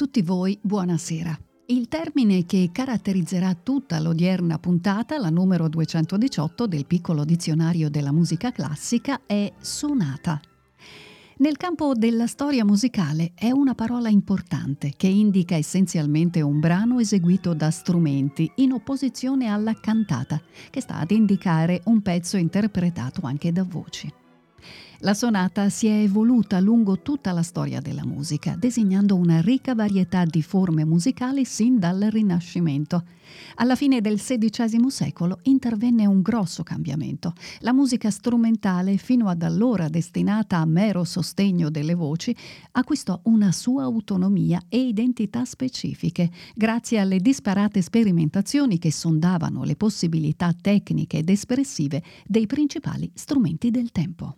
Tutti voi buonasera. Il termine che caratterizzerà tutta l'odierna puntata, la numero 218 del piccolo dizionario della musica classica, è sonata. Nel campo della storia musicale è una parola importante che indica essenzialmente un brano eseguito da strumenti in opposizione alla cantata, che sta ad indicare un pezzo interpretato anche da voci. La sonata si è evoluta lungo tutta la storia della musica, designando una ricca varietà di forme musicali sin dal Rinascimento. Alla fine del XVI secolo intervenne un grosso cambiamento. La musica strumentale, fino ad allora destinata a mero sostegno delle voci, acquistò una sua autonomia e identità specifiche, grazie alle disparate sperimentazioni che sondavano le possibilità tecniche ed espressive dei principali strumenti del tempo.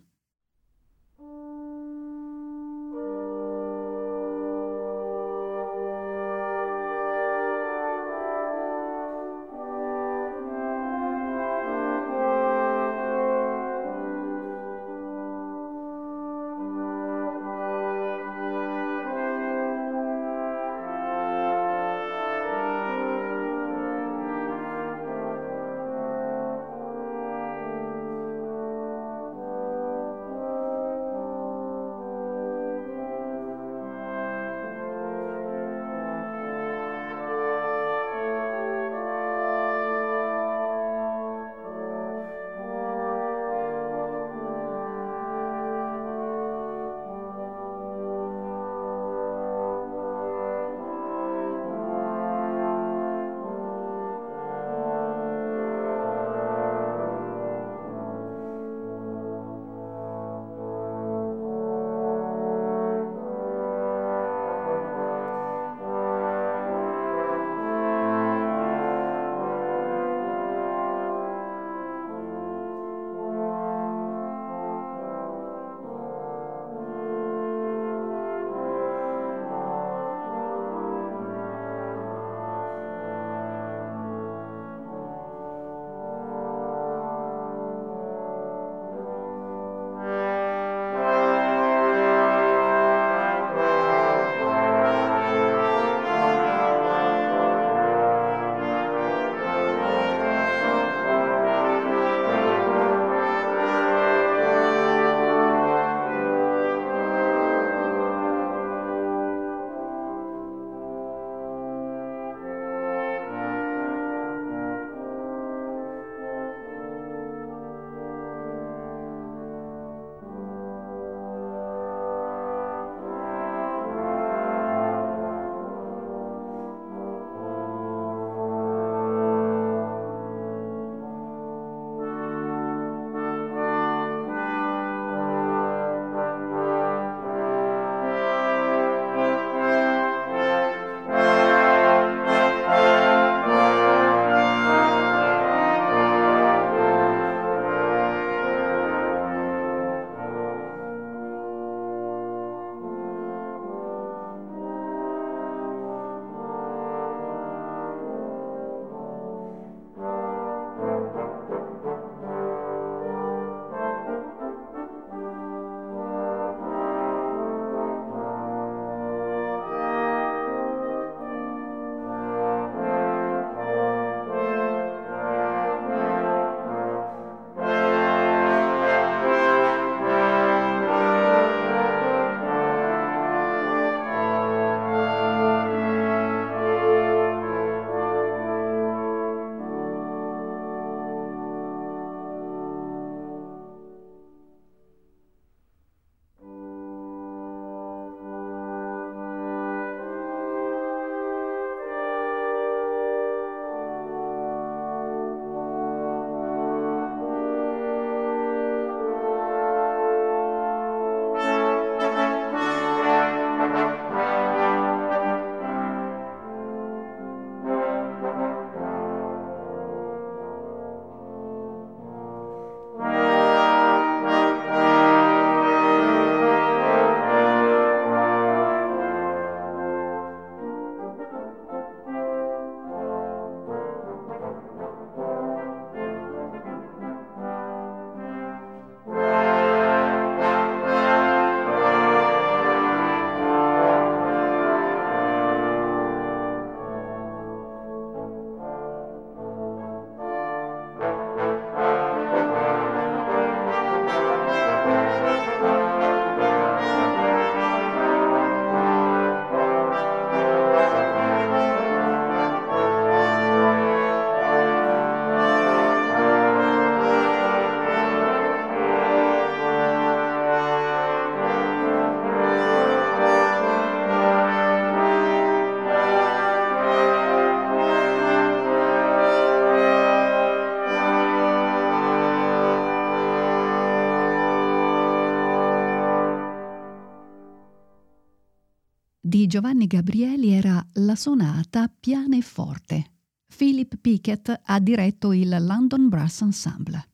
Giovanni Gabrieli era la sonata pianoforte. Philip Pickett ha diretto il London Brass Ensemble.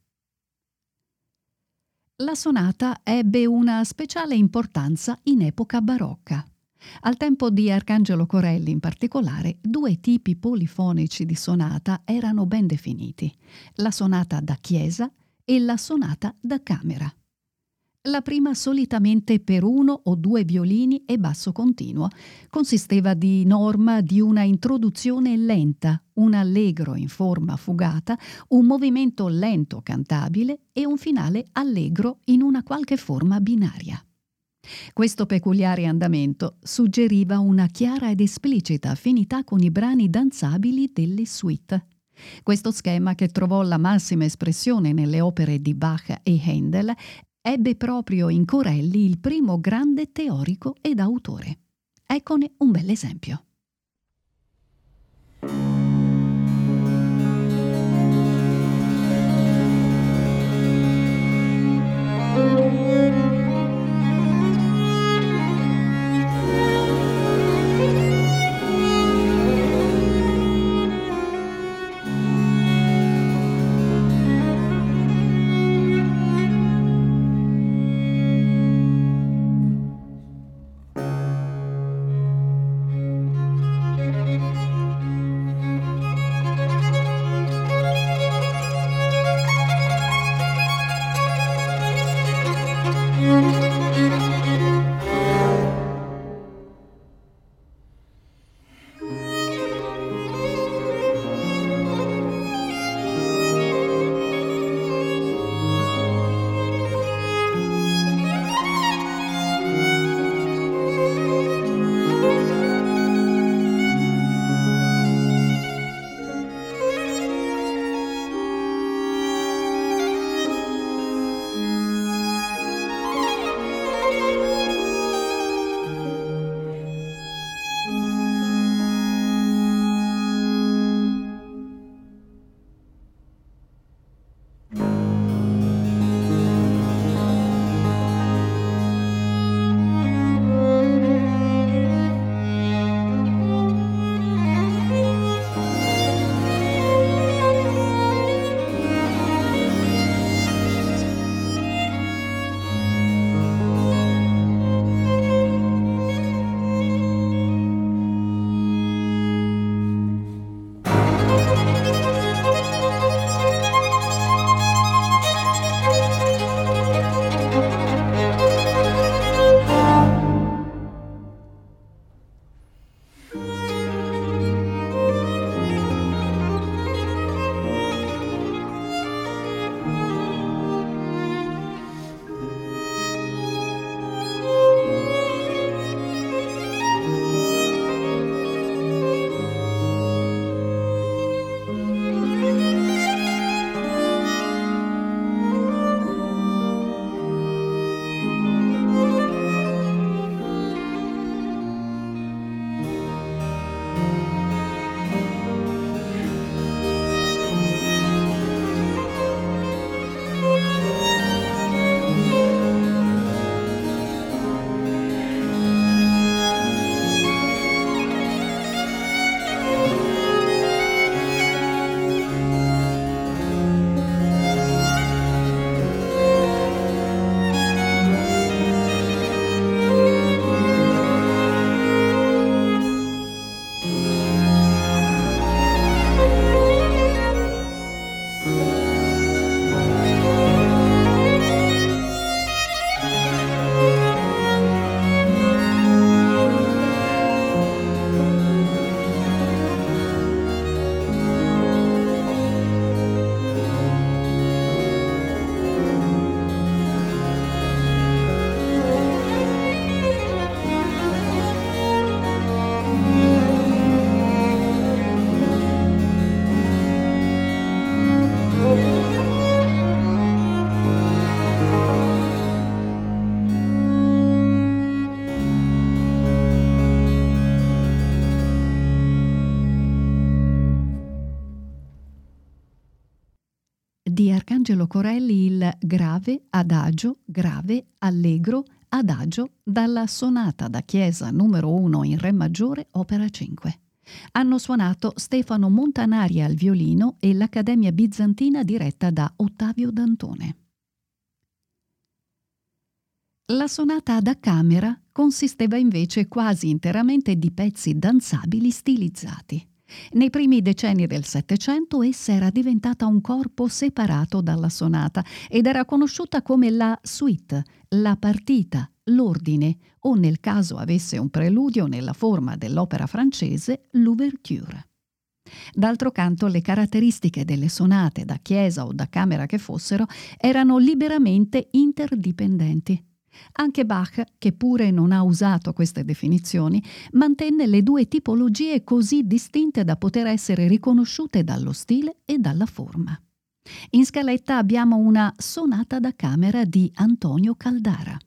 La sonata ebbe una speciale importanza in epoca barocca. Al tempo di Arcangelo Corelli in particolare, due tipi polifonici di sonata erano ben definiti, la sonata da chiesa e la sonata da camera. La prima solitamente per uno o due violini e basso continuo. Consisteva di norma di una introduzione lenta, un allegro in forma fugata, un movimento lento cantabile e un finale allegro in una qualche forma binaria. Questo peculiare andamento suggeriva una chiara ed esplicita affinità con i brani danzabili delle suite. Questo schema, che trovò la massima espressione nelle opere di Bach e Handel, ebbe proprio in Corelli il primo grande teorico ed autore. Eccone un bel esempio. Angelo Corelli il grave, adagio, grave, allegro, Adagio dalla sonata da chiesa numero 1 in Re maggiore, opera 5. Hanno suonato Stefano Montanari al violino e l'Accademia Bizantina diretta da Ottavio Dantone. La sonata da camera consisteva invece quasi interamente di pezzi danzabili stilizzati. Nei primi decenni del Settecento essa era diventata un corpo separato dalla sonata ed era conosciuta come la suite, la partita, l'ordine o nel caso avesse un preludio nella forma dell'opera francese, l'ouverture. D'altro canto le caratteristiche delle sonate da chiesa o da camera che fossero erano liberamente interdipendenti. Anche Bach, che pure non ha usato queste definizioni, mantenne le due tipologie così distinte da poter essere riconosciute dallo stile e dalla forma. In scaletta abbiamo una sonata da camera di Antonio Caldara.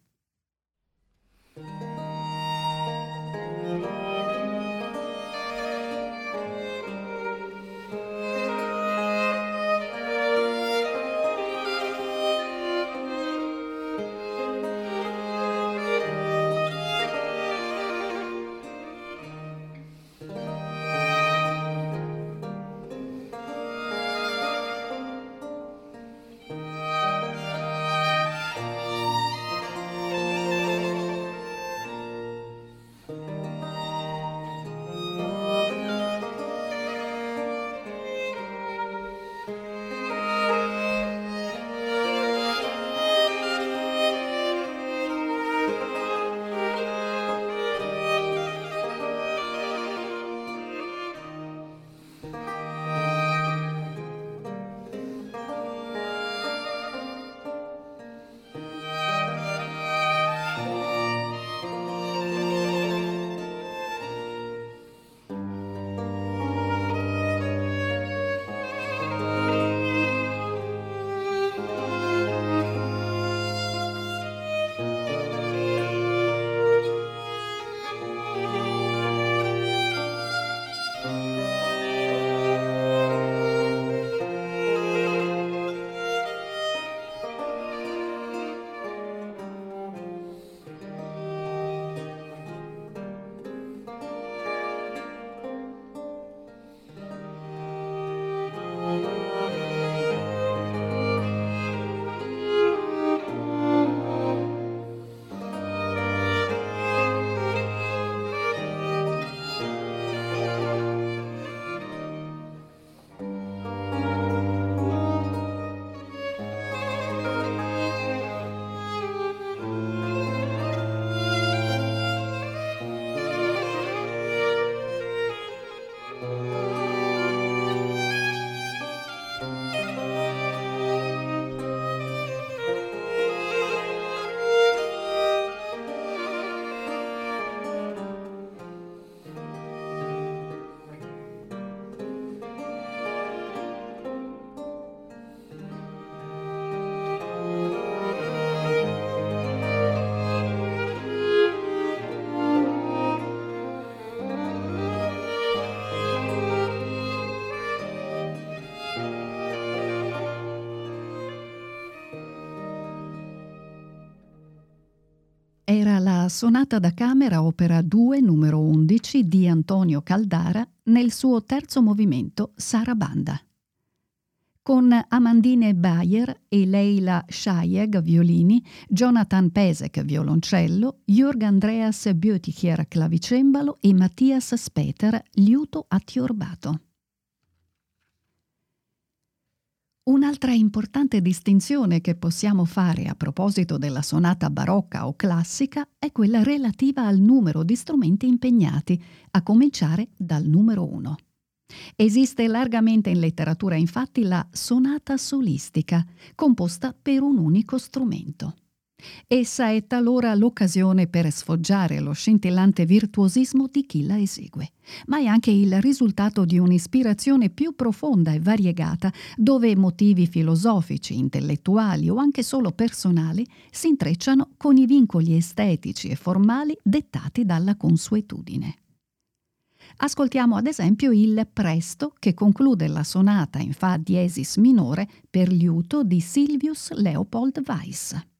Era la sonata da camera opera 2 numero 11 di Antonio Caldara nel suo terzo movimento Sarabanda. Con Amandine Bayer e Leila Shayeg violini, Jonathan Pesek violoncello, Jürg Andreas Bötichier clavicembalo e Mattias Speter liuto attiorbato. Un'altra importante distinzione che possiamo fare a proposito della sonata barocca o classica è quella relativa al numero di strumenti impegnati, a cominciare dal numero 1. Esiste largamente in letteratura infatti la sonata solistica, composta per un unico strumento. Essa è talora l'occasione per sfoggiare lo scintillante virtuosismo di chi la esegue, ma è anche il risultato di un'ispirazione più profonda e variegata, dove motivi filosofici, intellettuali o anche solo personali si intrecciano con i vincoli estetici e formali dettati dalla consuetudine. Ascoltiamo ad esempio il Presto che conclude la sonata in Fa diesis minore per liuto di Silvius Leopold Weiss.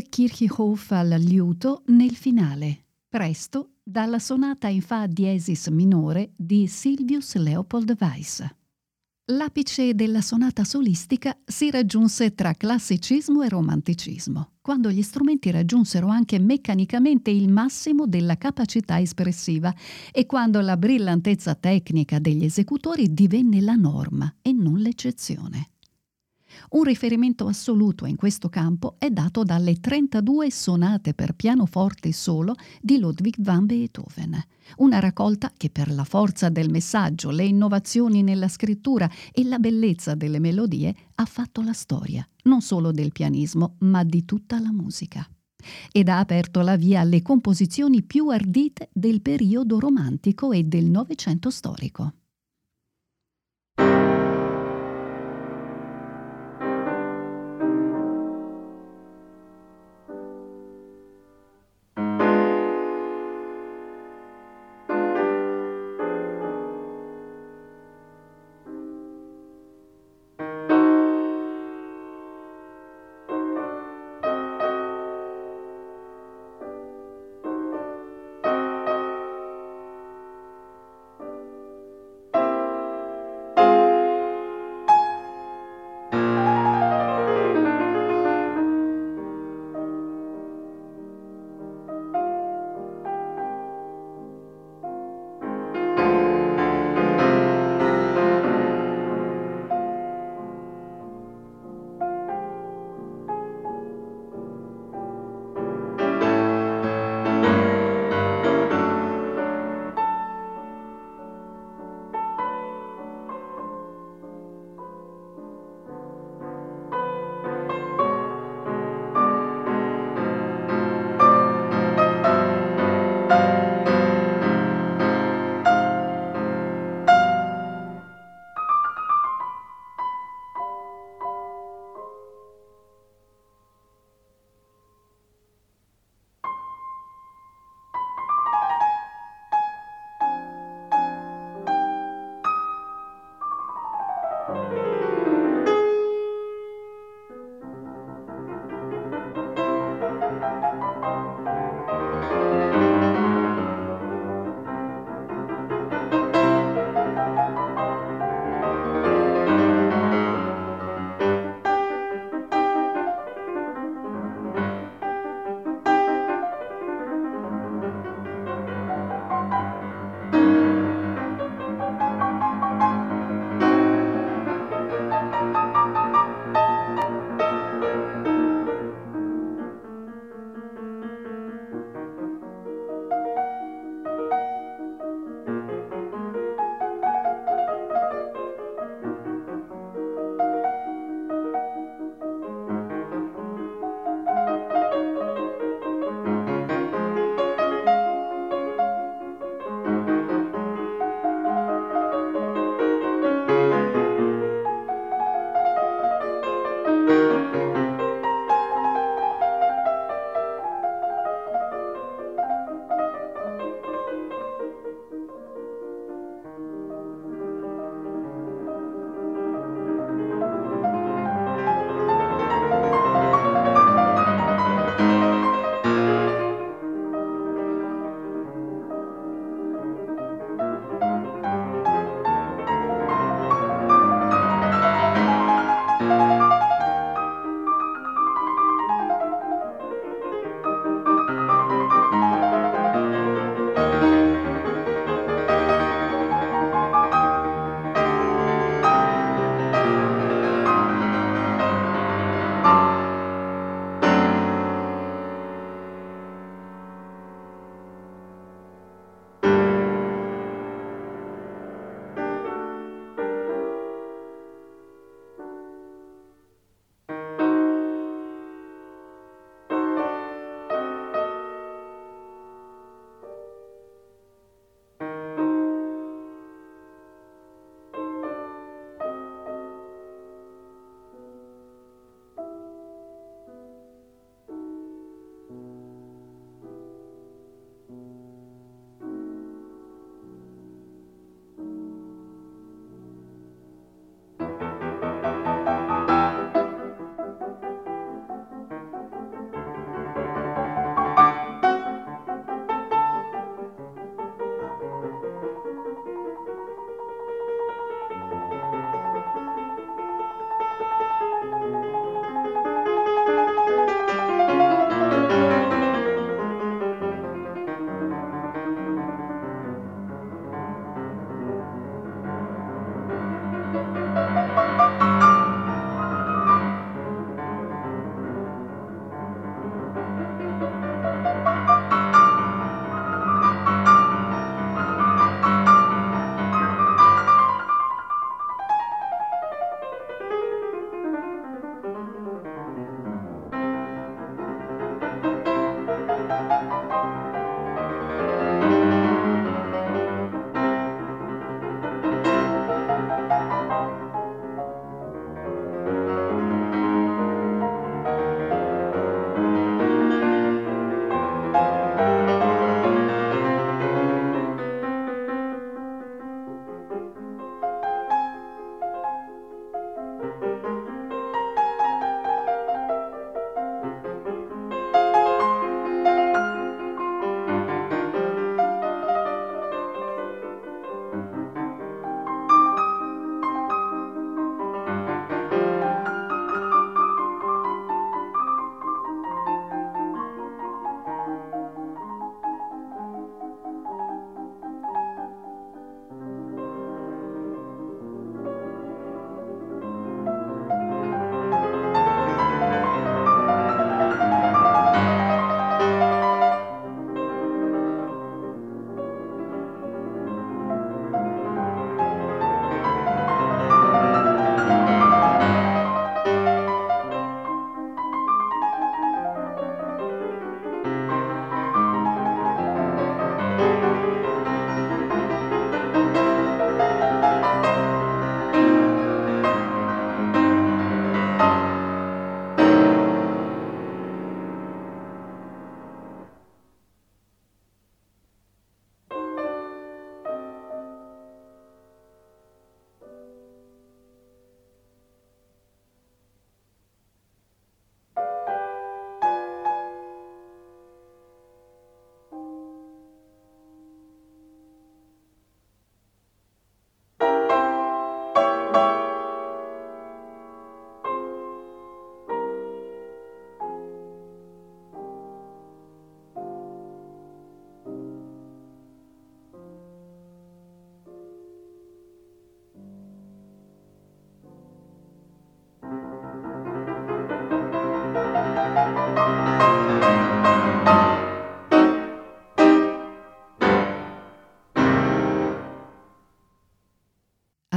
Kirchhoff al liuto nel finale, presto dalla sonata in Fa diesis minore di Silvius Leopold Weiss. L'apice della sonata solistica si raggiunse tra classicismo e romanticismo, quando gli strumenti raggiunsero anche meccanicamente il massimo della capacità espressiva e quando la brillantezza tecnica degli esecutori divenne la norma e non l'eccezione. Un riferimento assoluto in questo campo è dato dalle 32 sonate per pianoforte solo di Ludwig van Beethoven, una raccolta che per la forza del messaggio, le innovazioni nella scrittura e la bellezza delle melodie ha fatto la storia, non solo del pianismo, ma di tutta la musica ed ha aperto la via alle composizioni più ardite del periodo romantico e del Novecento storico.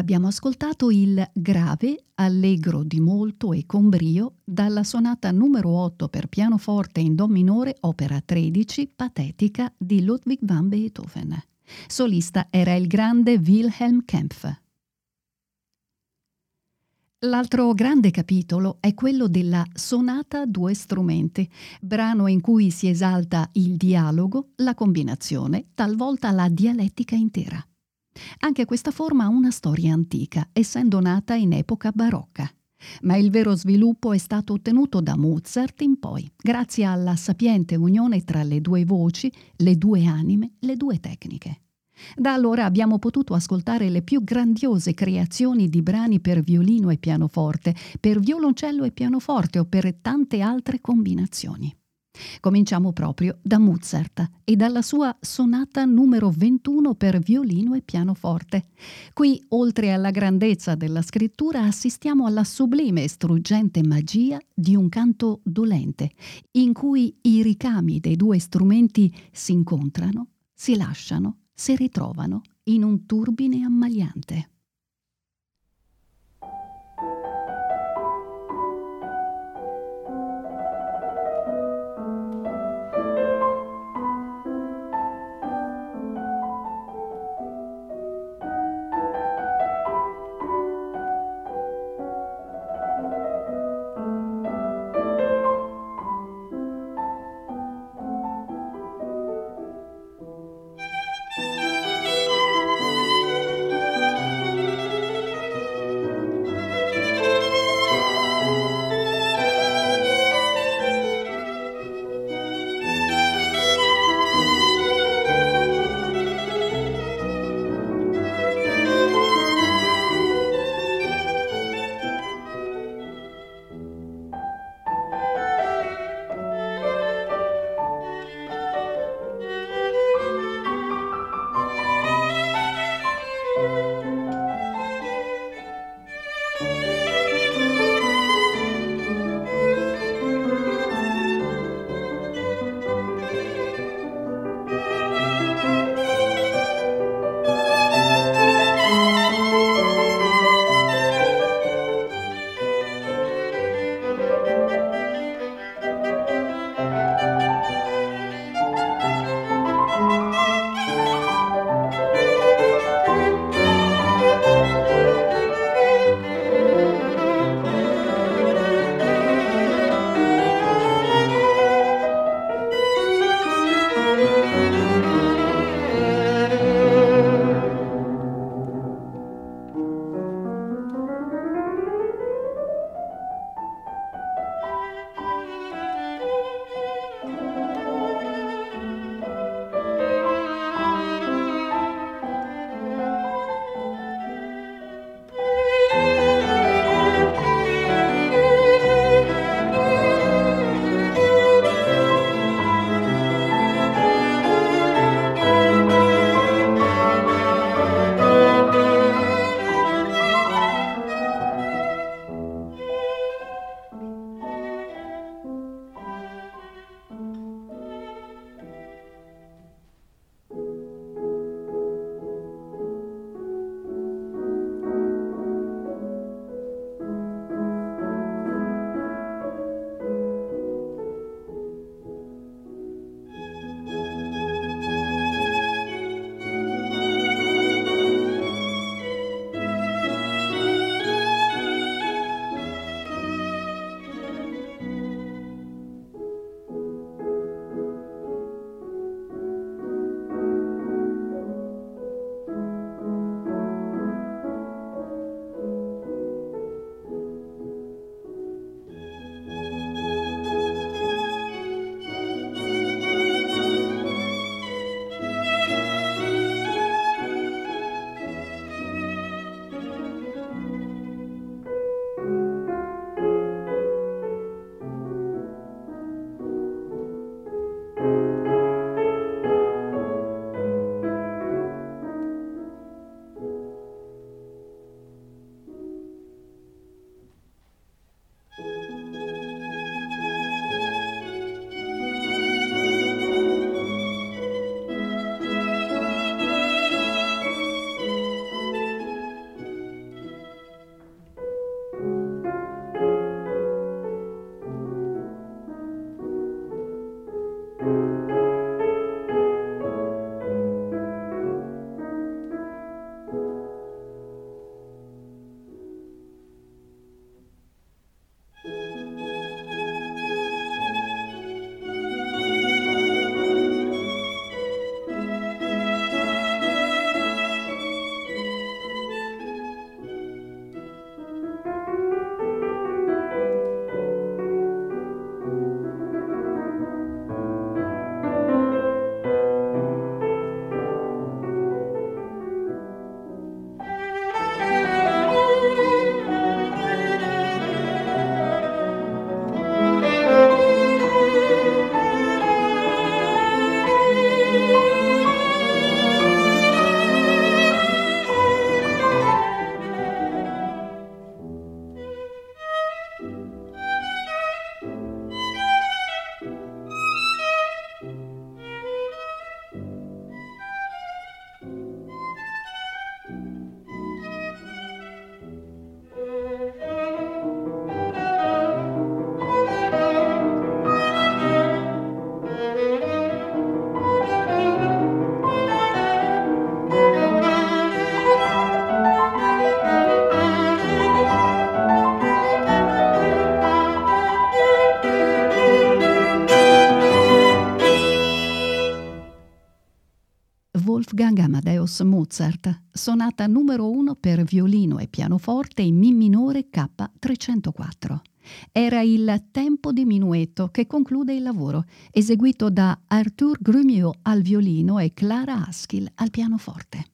Abbiamo ascoltato il grave, allegro di molto e con brio dalla sonata numero 8 per pianoforte in Do minore, opera 13, patetica di Ludwig van Beethoven. Solista era il grande Wilhelm Kempf. L'altro grande capitolo è quello della Sonata due strumenti, brano in cui si esalta il dialogo, la combinazione, talvolta la dialettica intera. Anche questa forma ha una storia antica, essendo nata in epoca barocca. Ma il vero sviluppo è stato ottenuto da Mozart in poi, grazie alla sapiente unione tra le due voci, le due anime, le due tecniche. Da allora abbiamo potuto ascoltare le più grandiose creazioni di brani per violino e pianoforte, per violoncello e pianoforte o per tante altre combinazioni. Cominciamo proprio da Mozart e dalla sua sonata numero 21 per violino e pianoforte. Qui, oltre alla grandezza della scrittura, assistiamo alla sublime e struggente magia di un canto dolente, in cui i ricami dei due strumenti si incontrano, si lasciano, si ritrovano in un turbine ammaliante. Mozart, sonata numero 1 per violino e pianoforte in Mi minore K304. Era il tempo di minuetto che conclude il lavoro, eseguito da Arthur Grumiaux al violino e Clara Askill al pianoforte.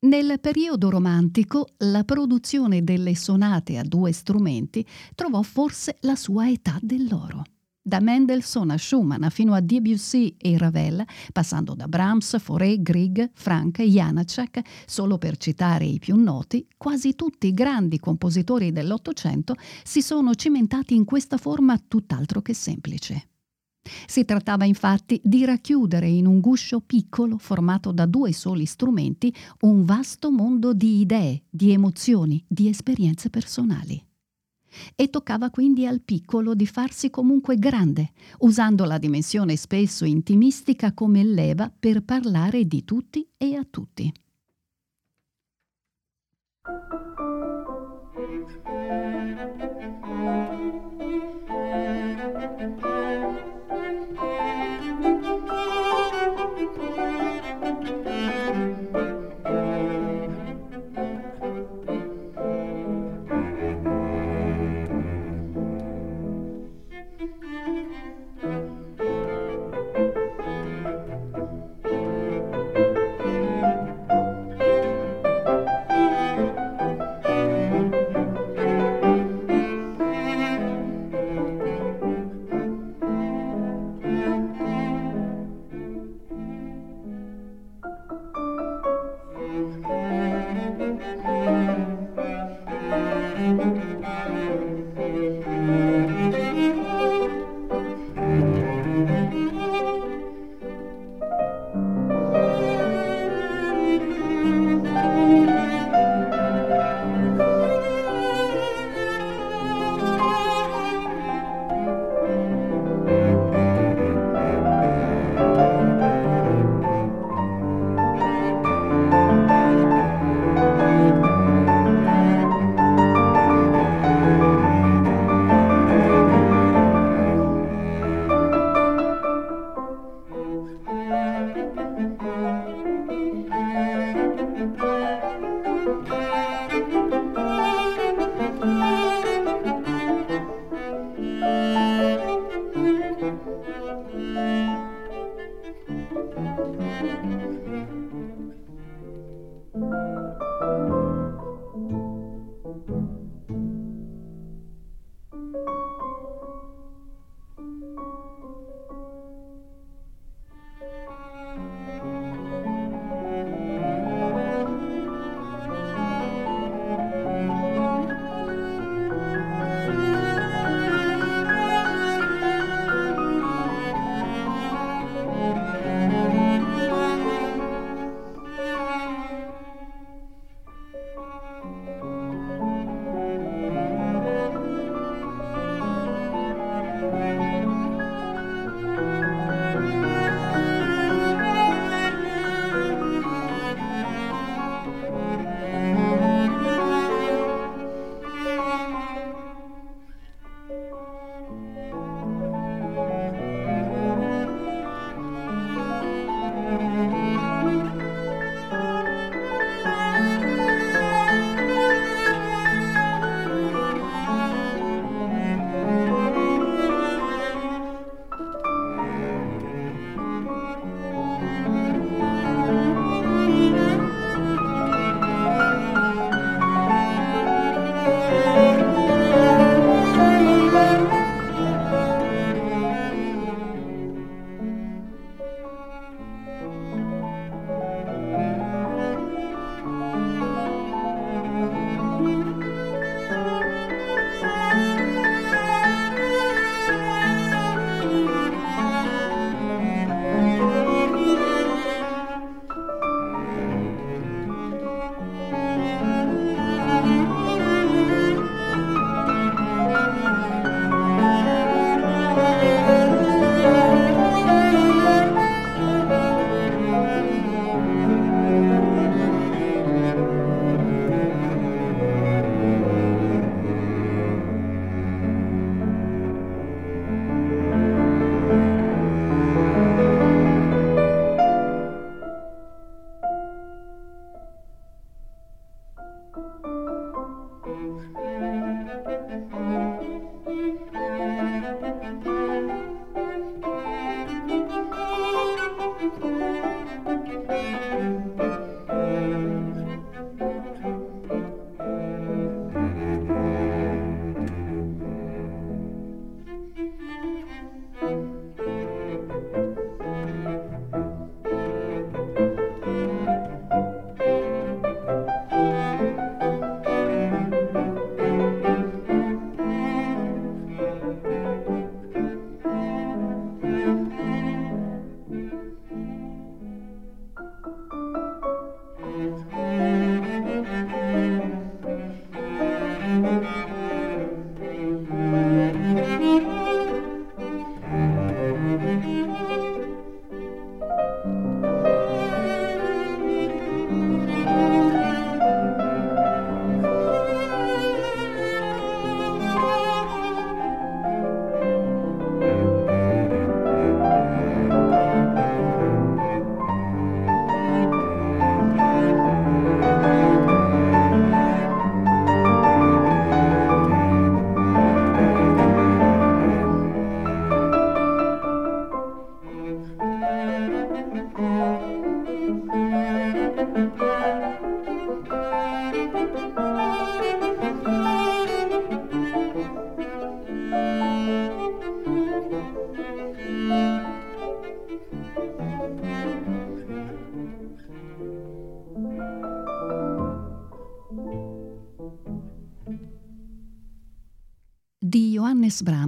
Nel periodo romantico la produzione delle sonate a due strumenti trovò forse la sua età dell'oro. Da Mendelssohn a Schumann fino a Debussy e Ravel, passando da Brahms, Fauré, Grieg, Frank, Janacek, solo per citare i più noti, quasi tutti i grandi compositori dell'Ottocento si sono cimentati in questa forma tutt'altro che semplice. Si trattava infatti di racchiudere in un guscio piccolo formato da due soli strumenti un vasto mondo di idee, di emozioni, di esperienze personali. E toccava quindi al piccolo di farsi comunque grande, usando la dimensione spesso intimistica come leva per parlare di tutti e a tutti.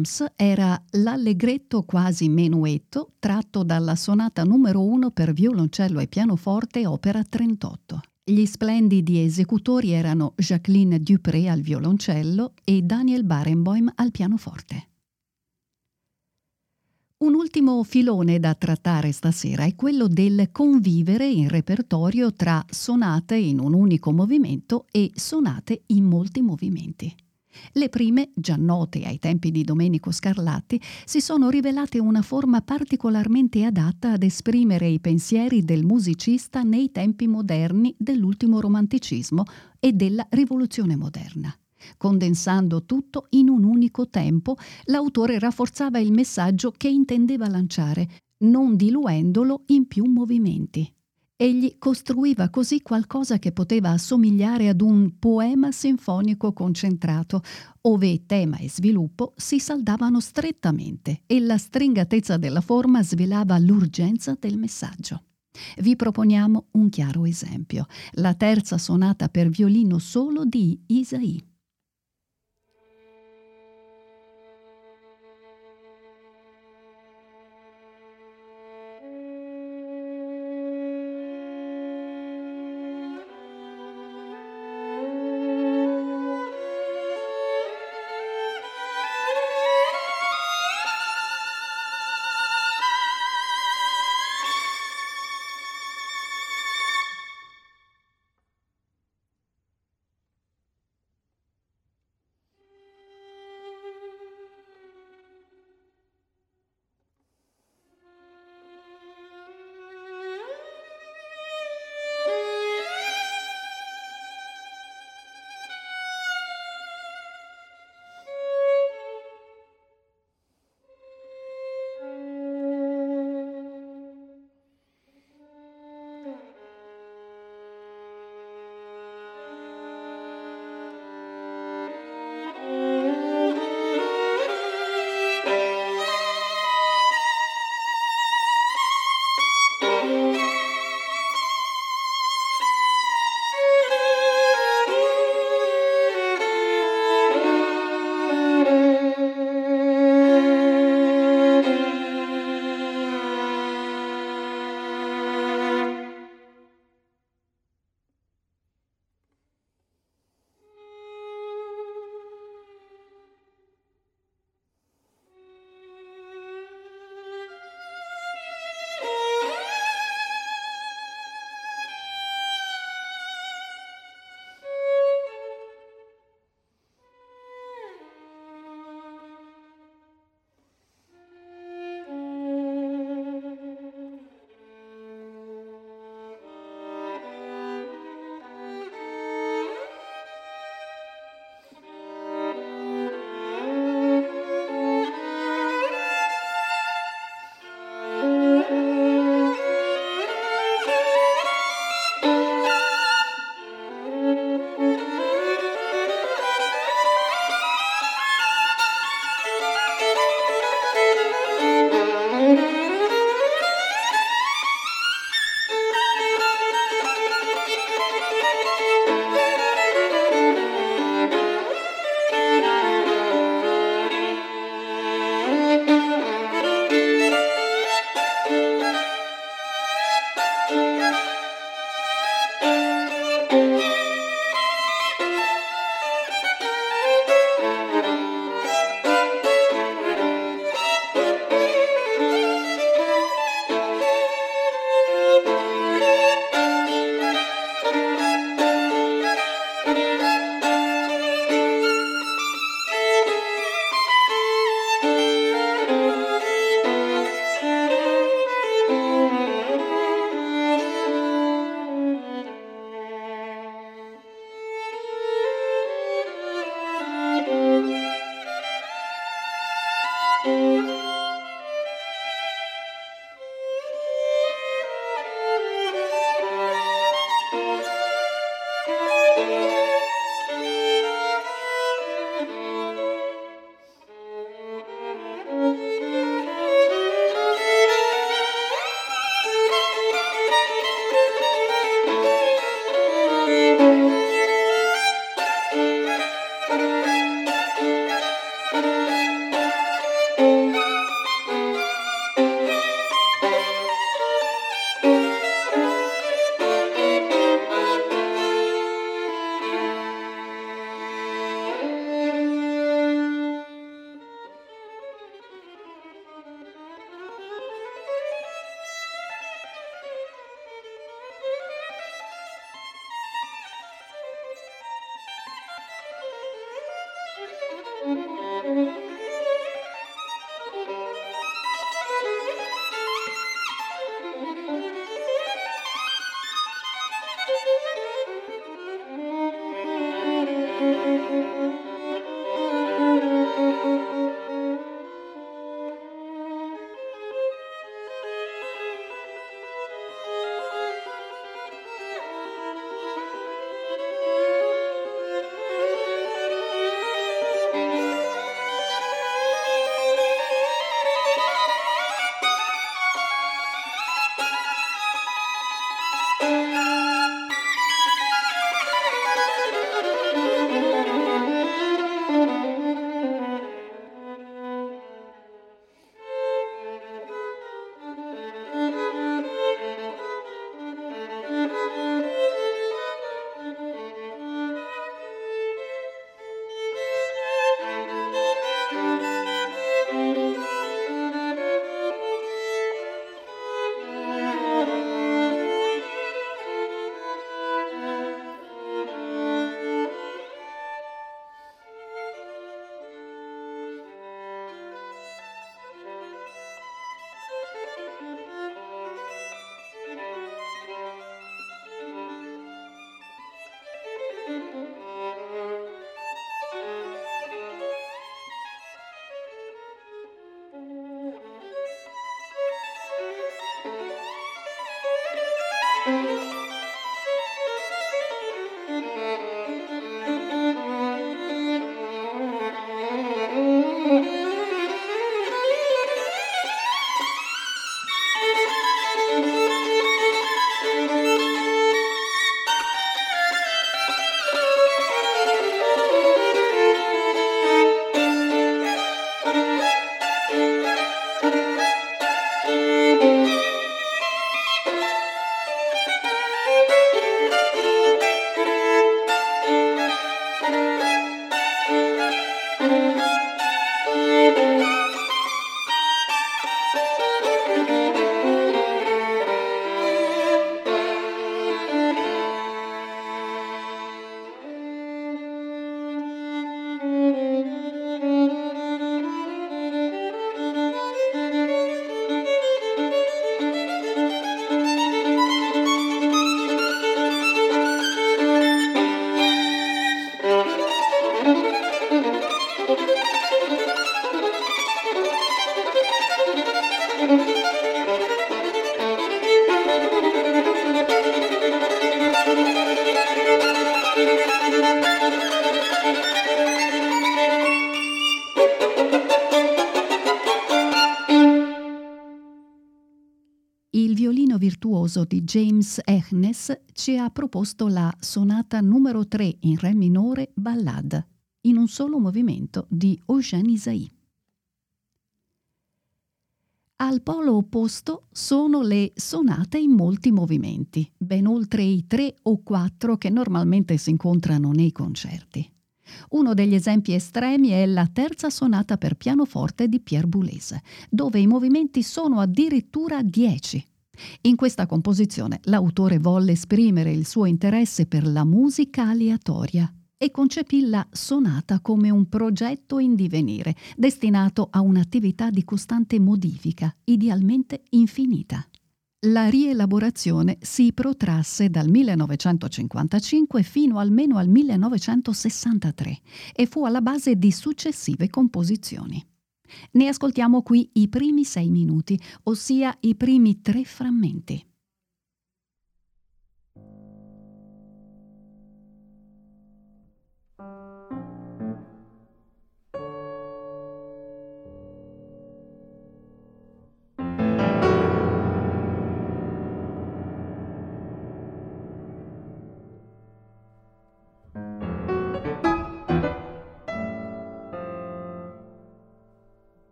Brahms era l'allegretto quasi menuetto tratto dalla sonata numero 1 per violoncello e pianoforte opera 38. Gli splendidi esecutori erano Jacqueline Dupré al violoncello e Daniel Barenboim al pianoforte. Un ultimo filone da trattare stasera è quello del convivere in repertorio tra sonate in un unico movimento e sonate in molti movimenti. Le prime, già note ai tempi di Domenico Scarlatti, si sono rivelate una forma particolarmente adatta ad esprimere i pensieri del musicista nei tempi moderni dell'ultimo romanticismo e della rivoluzione moderna. Condensando tutto in un unico tempo, l'autore rafforzava il messaggio che intendeva lanciare, non diluendolo in più movimenti. Egli costruiva così qualcosa che poteva assomigliare ad un poema sinfonico concentrato, ove tema e sviluppo si saldavano strettamente e la stringatezza della forma svelava l'urgenza del messaggio. Vi proponiamo un chiaro esempio, la terza sonata per violino solo di Isaì. Virtuoso di James Ehnes ci ha proposto la sonata numero 3 in Re minore Ballade, in un solo movimento di Eugène Isaïe. Al polo opposto sono le sonate in molti movimenti, ben oltre i tre o quattro che normalmente si incontrano nei concerti. Uno degli esempi estremi è la terza sonata per pianoforte di Pierre Boulez, dove i movimenti sono addirittura dieci. In questa composizione l'autore volle esprimere il suo interesse per la musica aleatoria e concepì la sonata come un progetto in divenire, destinato a un'attività di costante modifica, idealmente infinita. La rielaborazione si protrasse dal 1955 fino almeno al 1963 e fu alla base di successive composizioni. Ne ascoltiamo qui i primi sei minuti, ossia i primi tre frammenti.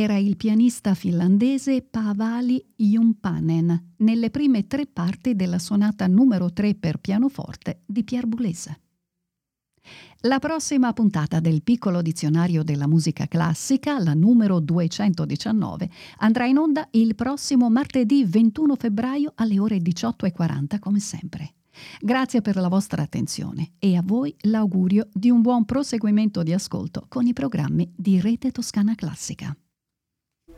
Era il pianista finlandese Paavali Jumpanen nelle prime tre parti della sonata numero 3 per pianoforte di Pierre Boulez. La prossima puntata del piccolo dizionario della musica classica, la numero 219, andrà in onda il prossimo martedì 21 febbraio alle ore 18.40 come sempre. Grazie per la vostra attenzione e a voi l'augurio di un buon proseguimento di ascolto con i programmi di Rete Toscana Classica.